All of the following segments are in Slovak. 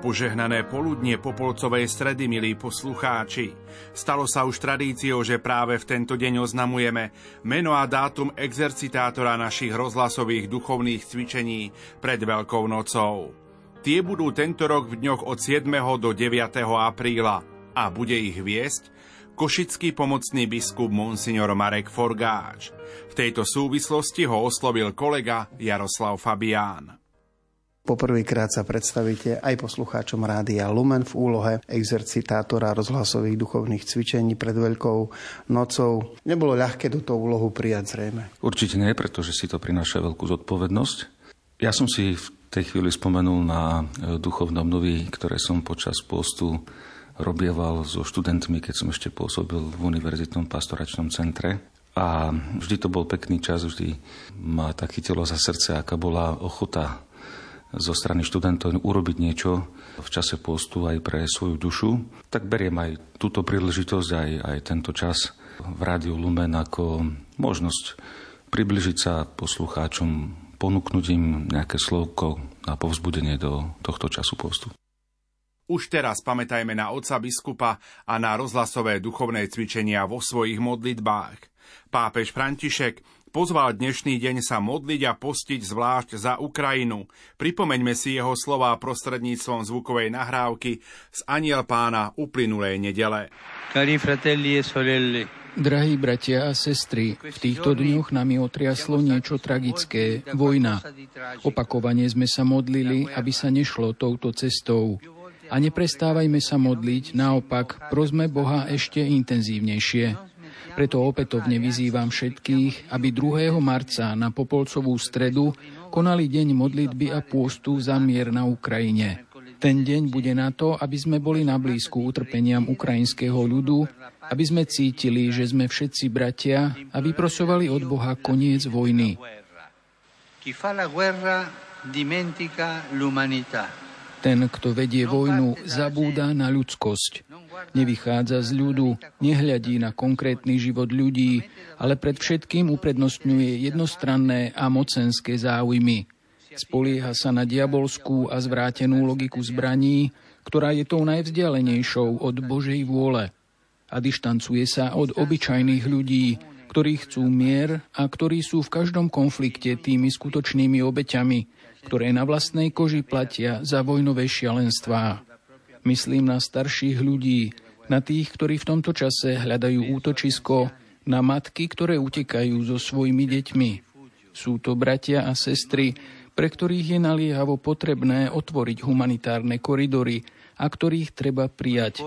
Požehnané poludnie Popolcovej stredy, milí poslucháči. Stalo sa už tradíciou, že práve v tento deň oznamujeme meno a dátum exercitátora našich rozhlasových duchovných cvičení pred Veľkou nocou. Tie budú tento rok v dňoch od 7. do 9. apríla a bude ich viesť košický pomocný biskup Monsignor Marek Forgáč. V tejto súvislosti ho oslovil kolega Jaroslav Fabián. Poprvýkrát sa predstavíte aj poslucháčom Rádia Lumen v úlohe exercitátora rozhlasových duchovných cvičení pred Veľkou nocou. Nebolo ľahké túto úlohu prijať zrejme. Určite nie, pretože si to prináša veľkú zodpovednosť. Ja som si v tej chvíli spomenul na e, duchovné obnovy, ktoré som počas postu robieval so študentmi, keď som ešte pôsobil v Univerzitnom pastoračnom centre. A vždy to bol pekný čas, vždy ma tak chytilo za srdce, aká bola ochota zo strany študentov urobiť niečo v čase postu aj pre svoju dušu, tak beriem aj túto príležitosť, aj, aj tento čas v Rádiu Lumen ako možnosť približiť sa poslucháčom, ponúknuť im nejaké slovko na povzbudenie do tohto času postu. Už teraz pamätajme na otca biskupa a na rozhlasové duchovné cvičenia vo svojich modlitbách. Pápež František pozval dnešný deň sa modliť a postiť zvlášť za Ukrajinu. Pripomeňme si jeho slová prostredníctvom zvukovej nahrávky z Aniel pána uplynulej nedele. Cari fratelli e sorelle, Drahí bratia a sestry, v týchto dňoch nami otriaslo niečo tragické, vojna. Opakovane sme sa modlili, aby sa nešlo touto cestou. A neprestávajme sa modliť, naopak, prosme Boha ešte intenzívnejšie. Preto opätovne vyzývam všetkých, aby 2. marca na Popolcovú stredu konali deň modlitby a pôstu za mier na Ukrajine. Ten deň bude na to, aby sme boli na blízku utrpeniam ukrajinského ľudu, aby sme cítili, že sme všetci bratia a vyprosovali od Boha koniec vojny. Ten, kto vedie vojnu, zabúda na ľudskosť. Nevychádza z ľudu, nehľadí na konkrétny život ľudí, ale predvšetkým uprednostňuje jednostranné a mocenské záujmy. Spolieha sa na diabolskú a zvrátenú logiku zbraní, ktorá je tou najvzdialenejšou od Božej vôle a dištancuje sa od obyčajných ľudí, ktorí chcú mier a ktorí sú v každom konflikte tými skutočnými obeťami, ktoré na vlastnej koži platia za vojnové šialenstvá. Myslím na starších ľudí, na tých, ktorí v tomto čase hľadajú útočisko, na matky, ktoré utekajú so svojimi deťmi. Sú to bratia a sestry, pre ktorých je naliehavo potrebné otvoriť humanitárne koridory a ktorých treba prijať.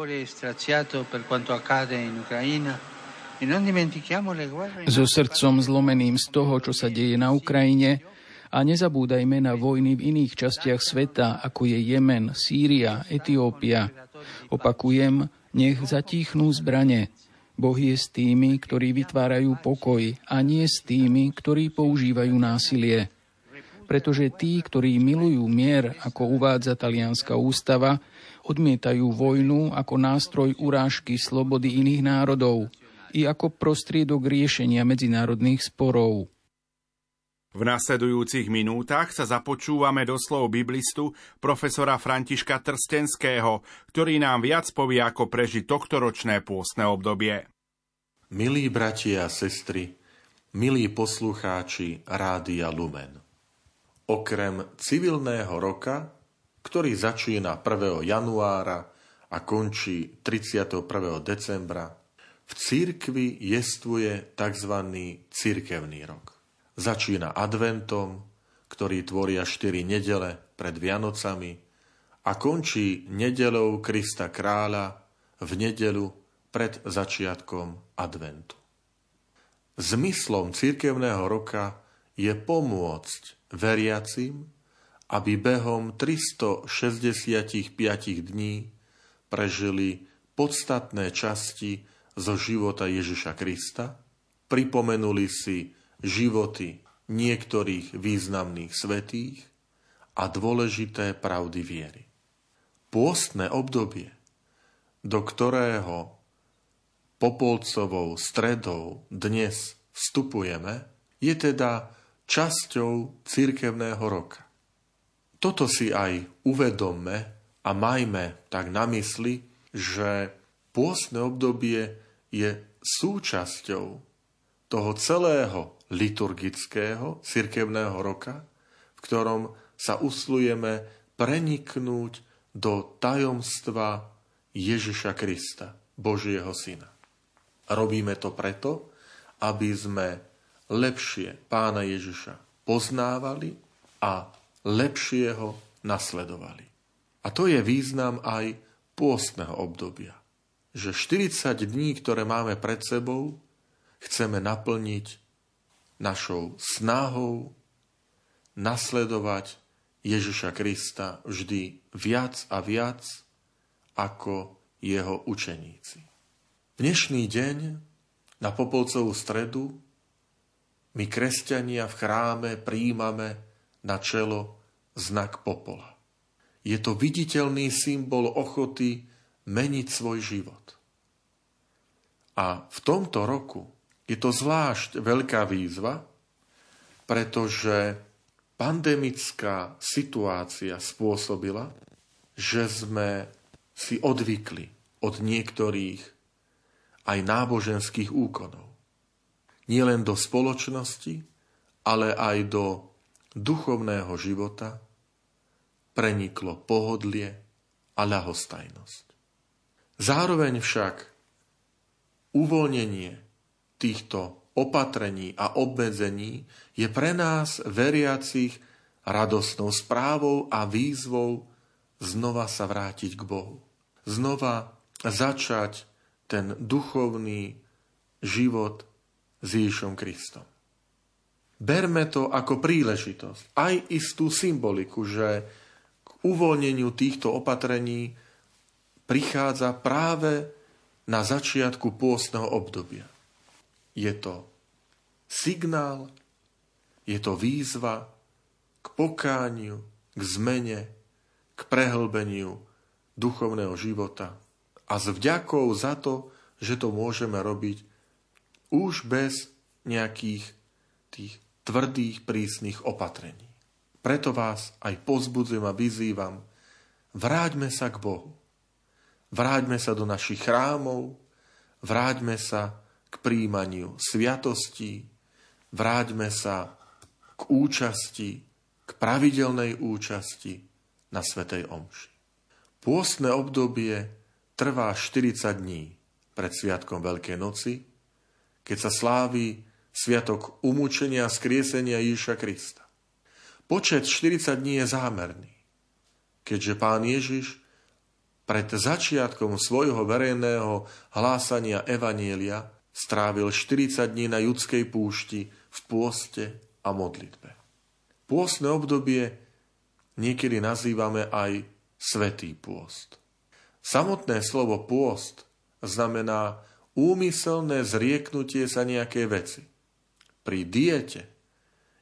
So srdcom zlomeným z toho, čo sa deje na Ukrajine, a nezabúdajme na vojny v iných častiach sveta, ako je Jemen, Sýria, Etiópia. Opakujem, nech zatíchnú zbrane. Boh je s tými, ktorí vytvárajú pokoj a nie s tými, ktorí používajú násilie. Pretože tí, ktorí milujú mier, ako uvádza talianská ústava, odmietajú vojnu ako nástroj urážky slobody iných národov i ako prostriedok riešenia medzinárodných sporov. V nasledujúcich minútach sa započúvame do slov biblistu profesora Františka Trstenského, ktorý nám viac povie, ako prežiť tohtoročné pôstne obdobie. Milí bratia a sestry, milí poslucháči Rádia Lumen. Okrem civilného roka, ktorý začína 1. januára a končí 31. decembra, v církvi jestvuje tzv. cirkevný rok. Začína adventom, ktorý tvoria 4 nedele pred Vianocami a končí nedelou Krista kráľa v nedelu pred začiatkom adventu. Zmyslom cirkevného roka je pomôcť veriacim, aby behom 365 dní prežili podstatné časti zo života Ježiša Krista, pripomenuli si životy niektorých významných svetých a dôležité pravdy viery. Pôstne obdobie, do ktorého Popolcovou stredou dnes vstupujeme, je teda časťou cirkevného roka. Toto si aj uvedomme A majme tak na mysli, že pôstne obdobie je súčasťou toho celého liturgického cirkevného roka, v ktorom sa uslujeme preniknúť do tajomstva Ježiša Krista, Božieho Syna. Robíme to preto, aby sme lepšie pána Ježiša poznávali a lepšie ho nasledovali. A to je význam aj pôstneho obdobia. Že 40 dní, ktoré máme pred sebou, chceme naplniť našou snahou nasledovať Ježiša Krista vždy viac a viac ako jeho učeníci. Dnešný deň na Popolcovú stredu my kresťania v chráme príjmame na čelo znak popola. Je to viditeľný symbol ochoty meniť svoj život. A v tomto roku je to zvlášť veľká výzva, pretože pandemická situácia spôsobila, že sme si odvykli od niektorých aj náboženských úkonov. Nie len do spoločnosti, ale aj do duchovného života preniklo pohodlie a ľahostajnosť. Zároveň však uvoľnenie týchto opatrení a obmedzení je pre nás veriacich radosnou správou a výzvou znova sa vrátiť k Bohu. Znova začať ten duchovný život s Ježišom Kristom. Berme to ako príležitosť, aj istú symboliku, že k uvoľneniu týchto opatrení prichádza práve na začiatku pôstneho obdobia. Je to signál, je to výzva k pokániu, k zmene, k prehlbeniu duchovného života a s vďakou za to, že to môžeme robiť už bez nejakých tých tvrdých, prísnych opatrení. Preto vás aj pozbudzujem a vyzývam, vráťme sa k Bohu. Vráťme sa do našich chrámov, vráťme sa k príjmaniu sviatostí, vráťme sa k účasti, k pravidelnej účasti na Svetej Omši. Pôstne obdobie trvá 40 dní pred Sviatkom Veľkej noci, keď sa slávi Sviatok umúčenia a skriesenia Ježiša Krista. Počet 40 dní je zámerný, keďže pán Ježiš pred začiatkom svojho verejného hlásania Evanielia strávil 40 dní na judskej púšti v pôste a modlitbe. Pôstne obdobie niekedy nazývame aj svetý pôst. Samotné slovo pôst znamená úmyselné zrieknutie sa nejaké veci. Pri diete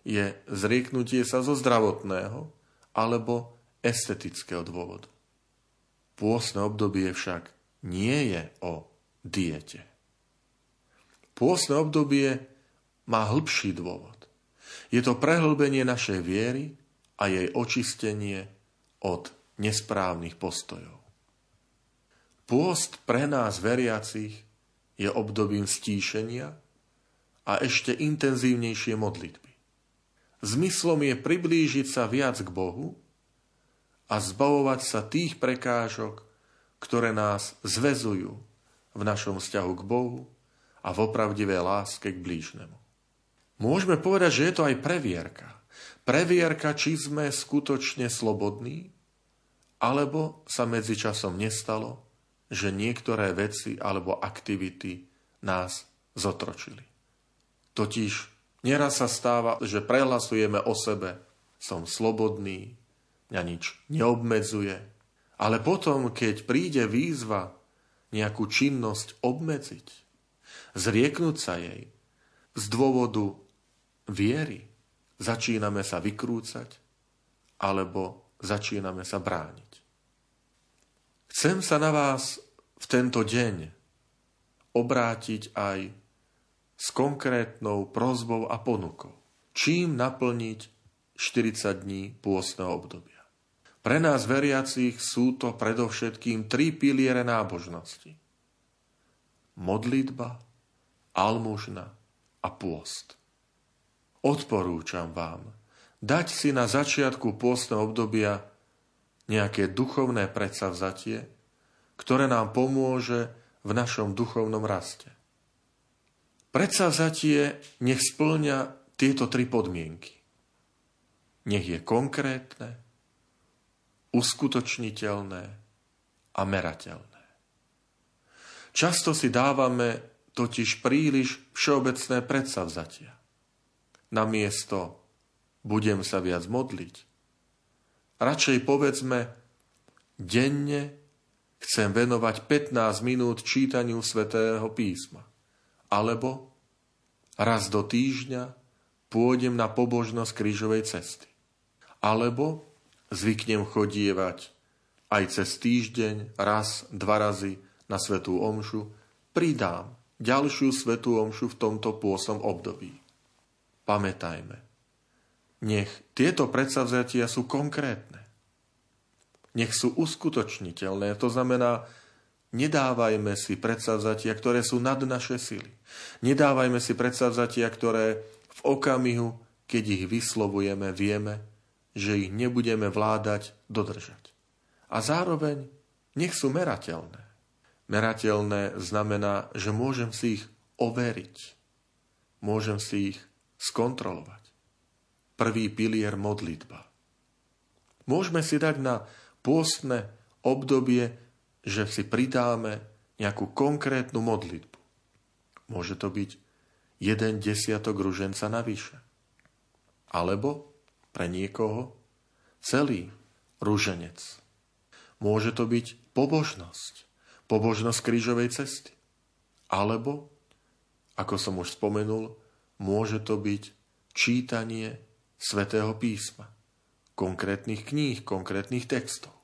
je zrieknutie sa zo zdravotného alebo estetického dôvodu. Pôstne obdobie však nie je o diete. Pôstne obdobie má hĺbší dôvod. Je to prehlbenie našej viery a jej očistenie od nesprávnych postojov. Pôst pre nás veriacich je obdobím stíšenia a ešte intenzívnejšie modlitby. Zmyslom je priblížiť sa viac k Bohu a zbavovať sa tých prekážok, ktoré nás zvezujú v našom vzťahu k Bohu a v opravdivej láske k blížnemu. Môžeme povedať, že je to aj previerka. Previerka, či sme skutočne slobodní, alebo sa medzičasom nestalo, že niektoré veci alebo aktivity nás zotročili. Totiž nieraz sa stáva, že prehlasujeme o sebe, som slobodný, mňa nič neobmedzuje, ale potom, keď príde výzva nejakú činnosť obmedziť, zrieknúť sa jej z dôvodu viery, začíname sa vykrúcať alebo začíname sa brániť. Chcem sa na vás v tento deň obrátiť aj s konkrétnou prozbou a ponukou. Čím naplniť 40 dní pôstneho obdobia? Pre nás veriacich sú to predovšetkým tri piliere nábožnosti. Modlitba, almužna a pôst. Odporúčam vám dať si na začiatku pôstneho obdobia nejaké duchovné predsavzatie, ktoré nám pomôže v našom duchovnom raste. Predsavzatie nech splňa tieto tri podmienky. Nech je konkrétne, uskutočniteľné a merateľné. Často si dávame totiž príliš všeobecné predsavzatia. Namiesto budem sa viac modliť, radšej povedzme denne chcem venovať 15 minút čítaniu svätého písma. Alebo raz do týždňa pôjdem na pobožnosť krížovej cesty. Alebo zvyknem chodievať aj cez týždeň, raz, dva razy na svetú omšu, pridám ďalšiu svetú omšu v tomto pôsom období. Pamätajme, nech tieto predsavzatia sú konkrétne. Nech sú uskutočniteľné, to znamená, nedávajme si predsavzatia, ktoré sú nad naše sily. Nedávajme si predsavzatia, ktoré v okamihu, keď ich vyslovujeme, vieme, že ich nebudeme vládať dodržať. A zároveň nech sú merateľné. Merateľné znamená, že môžem si ich overiť. Môžem si ich skontrolovať. Prvý pilier modlitba. Môžeme si dať na pôstne obdobie, že si pridáme nejakú konkrétnu modlitbu. Môže to byť jeden desiatok ruženca navyše. Alebo pre niekoho celý rúženec. Môže to byť pobožnosť, pobožnosť krížovej cesty. Alebo, ako som už spomenul, môže to byť čítanie svätého písma, konkrétnych kníh, konkrétnych textov.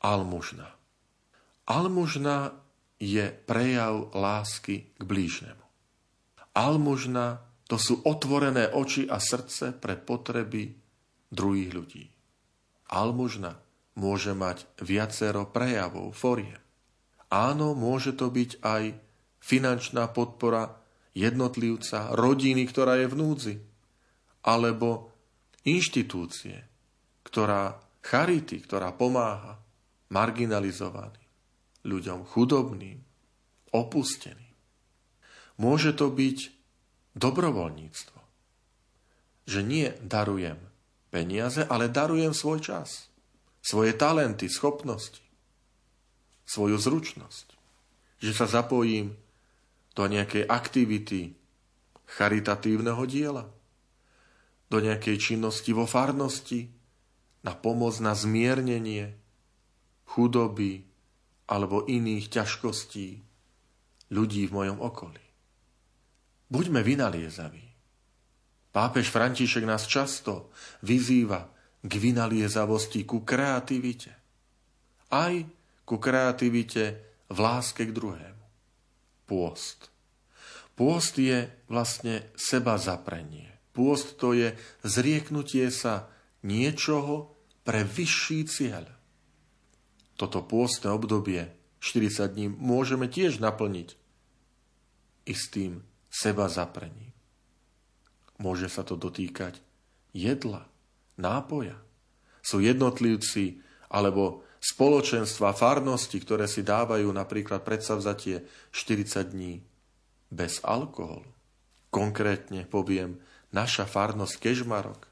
Almužna. Almužna je prejav lásky k blížnemu. Almužna to sú otvorené oči a srdce pre potreby druhých ľudí. Almužna môže mať viacero prejavov, foriem. Áno, môže to byť aj finančná podpora jednotlivca, rodiny, ktorá je v núdzi, alebo inštitúcie, ktorá charity, ktorá pomáha marginalizovaným, ľuďom chudobným, opusteným. Môže to byť dobrovoľníctvo. Že nie darujem peniaze, ale darujem svoj čas, svoje talenty, schopnosti, svoju zručnosť. Že sa zapojím do nejakej aktivity charitatívneho diela, do nejakej činnosti vo farnosti, na pomoc, na zmiernenie chudoby alebo iných ťažkostí ľudí v mojom okolí. Buďme vynaliezaví. Pápež František nás často vyzýva k vynaliezavosti, ku kreativite. Aj ku kreativite v láske k druhému. Pôst. Pôst je vlastne seba zaprenie. Pôst to je zrieknutie sa niečoho pre vyšší cieľ. Toto pôstne obdobie 40 dní môžeme tiež naplniť istým seba zaprení. Môže sa to dotýkať jedla, nápoja. Sú jednotlivci alebo spoločenstva, farnosti, ktoré si dávajú napríklad predsavzatie 40 dní bez alkoholu. Konkrétne poviem, naša farnosť Kežmarok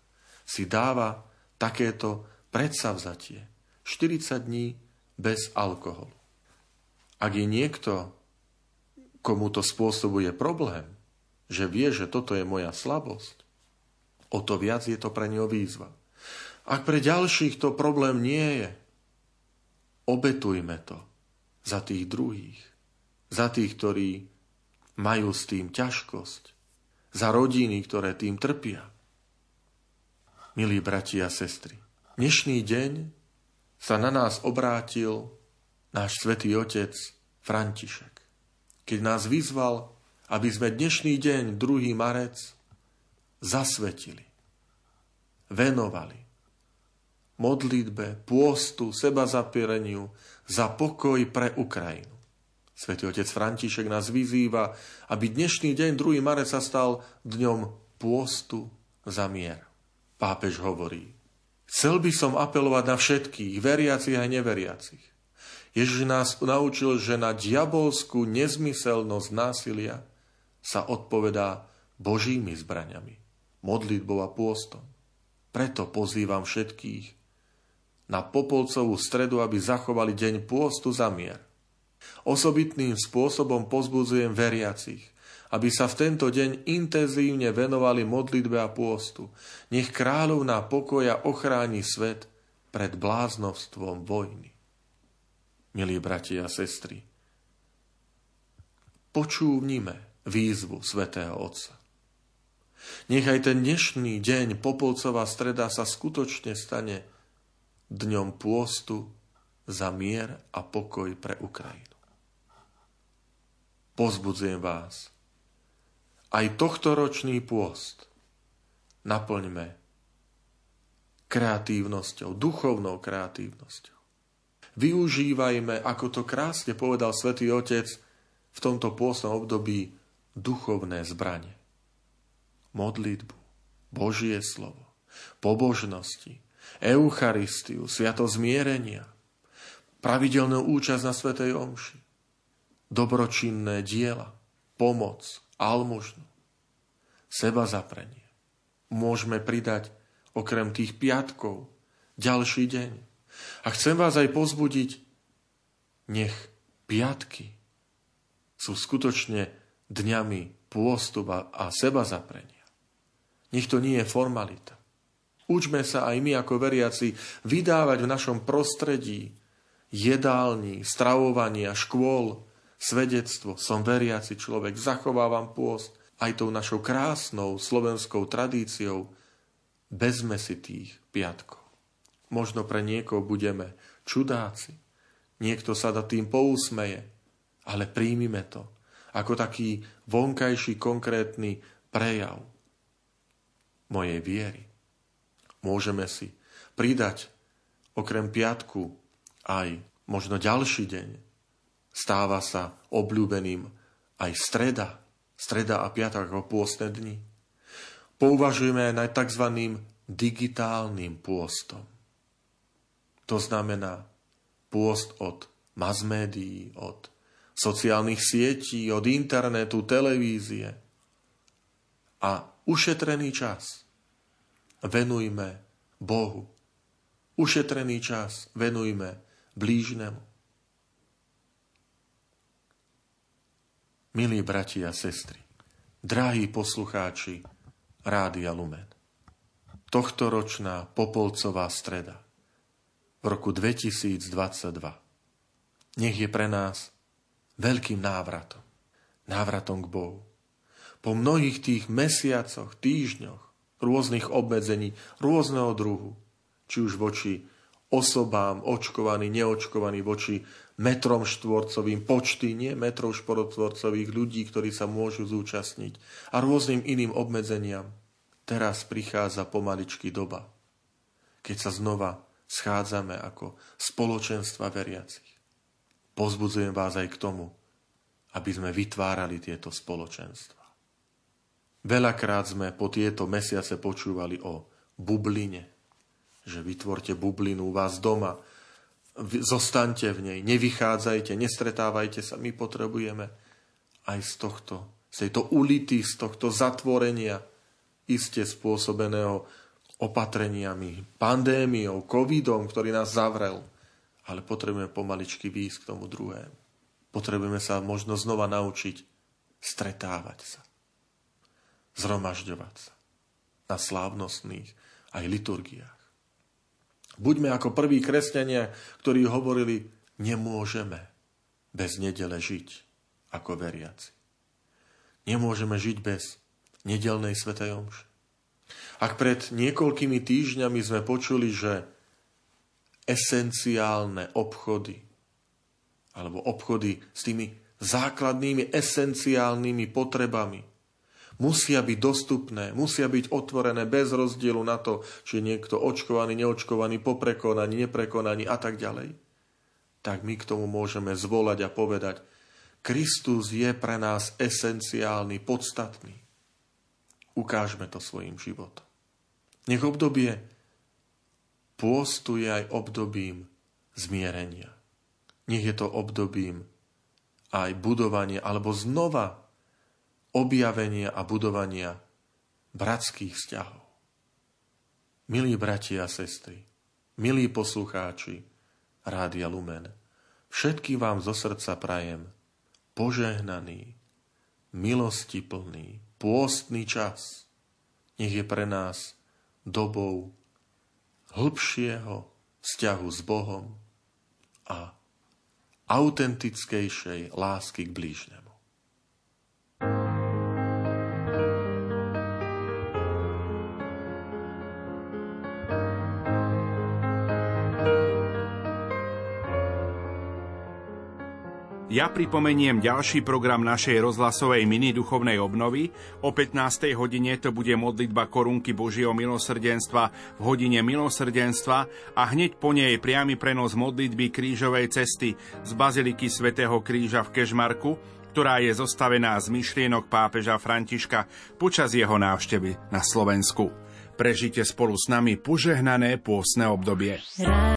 si dáva takéto predsavzatie 40 dní bez alkoholu. Ak je niekto komu to spôsobuje problém, že vie, že toto je moja slabosť, o to viac je to pre neho výzva. Ak pre ďalších to problém nie je, obetujme to za tých druhých, za tých, ktorí majú s tým ťažkosť, za rodiny, ktoré tým trpia. Milí bratia a sestry, dnešný deň sa na nás obrátil náš svätý otec František keď nás vyzval, aby sme dnešný deň, 2. marec, zasvetili, venovali modlitbe, pôstu, seba zapiereniu, za pokoj pre Ukrajinu. Svetý otec František nás vyzýva, aby dnešný deň 2. marec sa stal dňom pôstu za mier. Pápež hovorí, chcel by som apelovať na všetkých, veriacich a neveriacich. Ježiš nás naučil, že na diabolskú nezmyselnosť násilia sa odpovedá Božími zbraňami, modlitbou a pôstom. Preto pozývam všetkých na Popolcovú stredu, aby zachovali deň pôstu za mier. Osobitným spôsobom pozbudzujem veriacich, aby sa v tento deň intenzívne venovali modlitbe a pôstu. Nech kráľovná pokoja ochráni svet pred bláznovstvom vojny. Milí bratia a sestry, počúvnime výzvu svätého Otca. Nechaj ten dnešný deň, Popolcová streda, sa skutočne stane dňom pôstu za mier a pokoj pre Ukrajinu. Pozbudzujem vás. Aj tohto ročný pôst naplňme kreatívnosťou, duchovnou kreatívnosťou. Využívajme, ako to krásne povedal svätý Otec, v tomto pôstnom období duchovné zbranie. Modlitbu, Božie slovo, pobožnosti, Eucharistiu, sviato zmierenia, pravidelnú účasť na Svetej Omši, dobročinné diela, pomoc, almužnu, seba zaprenie. Môžeme pridať okrem tých piatkov ďalší deň. A chcem vás aj pozbudiť, nech piatky sú skutočne dňami pôstupa a seba zaprenia. Nech to nie je formalita. Učme sa aj my ako veriaci vydávať v našom prostredí jedálni, stravovania, škôl, svedectvo. Som veriaci človek, zachovávam pôst aj tou našou krásnou slovenskou tradíciou bez mesitých piatkov. Možno pre niekoho budeme čudáci, niekto sa da tým pousmeje, ale príjmime to ako taký vonkajší konkrétny prejav mojej viery môžeme si pridať okrem piatku aj možno ďalší deň. Stáva sa obľúbeným aj streda, streda a piatok ako pôstne dni. Pouvažujeme aj nad tzv. digitálnym pôstom. To znamená pôst od mass od sociálnych sietí, od internetu, televízie a ušetrený čas venujme Bohu. Ušetrený čas venujme blížnemu. Milí bratia a sestry, drahí poslucháči Rádia Lumen, tohtoročná Popolcová streda v roku 2022 nech je pre nás veľkým návratom, návratom k Bohu. Po mnohých tých mesiacoch, týždňoch, rôznych obmedzení, rôzneho druhu, či už voči osobám, očkovaní, neočkovaní, voči metrom štvorcovým, počty, nie metrov štvorcových ľudí, ktorí sa môžu zúčastniť a rôznym iným obmedzeniam. Teraz prichádza pomaličky doba, keď sa znova schádzame ako spoločenstva veriacich. Pozbudzujem vás aj k tomu, aby sme vytvárali tieto spoločenstva. Veľakrát sme po tieto mesiace počúvali o bubline, že vytvorte bublinu u vás doma, zostaňte v nej, nevychádzajte, nestretávajte sa. My potrebujeme aj z tohto, z tejto ulity, z tohto zatvorenia, iste spôsobeného opatreniami, pandémiou, covidom, ktorý nás zavrel. Ale potrebujeme pomaličky výjsť k tomu druhému. Potrebujeme sa možno znova naučiť stretávať sa zhromažďovať sa na slávnostných aj liturgiách. Buďme ako prví kresťania, ktorí hovorili, nemôžeme bez nedele žiť ako veriaci. Nemôžeme žiť bez nedelnej svetej omše. Ak pred niekoľkými týždňami sme počuli, že esenciálne obchody alebo obchody s tými základnými esenciálnymi potrebami musia byť dostupné, musia byť otvorené bez rozdielu na to, či je niekto očkovaný, neočkovaný, poprekonaný, neprekonaný a tak ďalej, tak my k tomu môžeme zvolať a povedať, Kristus je pre nás esenciálny, podstatný. Ukážme to svojim životom. Nech obdobie pôstu je aj obdobím zmierenia. Nech je to obdobím aj budovania alebo znova objavenia a budovania bratských vzťahov. Milí bratia a sestry, milí poslucháči Rádia Lumen, všetky vám zo srdca prajem požehnaný, milosti plný, pôstny čas. Nech je pre nás dobou hĺbšieho vzťahu s Bohom a autentickejšej lásky k blížnemu. Ja pripomeniem ďalší program našej rozhlasovej mini duchovnej obnovy. O 15. hodine to bude modlitba korunky Božieho milosrdenstva v hodine milosrdenstva a hneď po nej priamy prenos modlitby krížovej cesty z Baziliky svätého Kríža v Kežmarku, ktorá je zostavená z myšlienok pápeža Františka počas jeho návštevy na Slovensku. Prežite spolu s nami požehnané pôsne obdobie.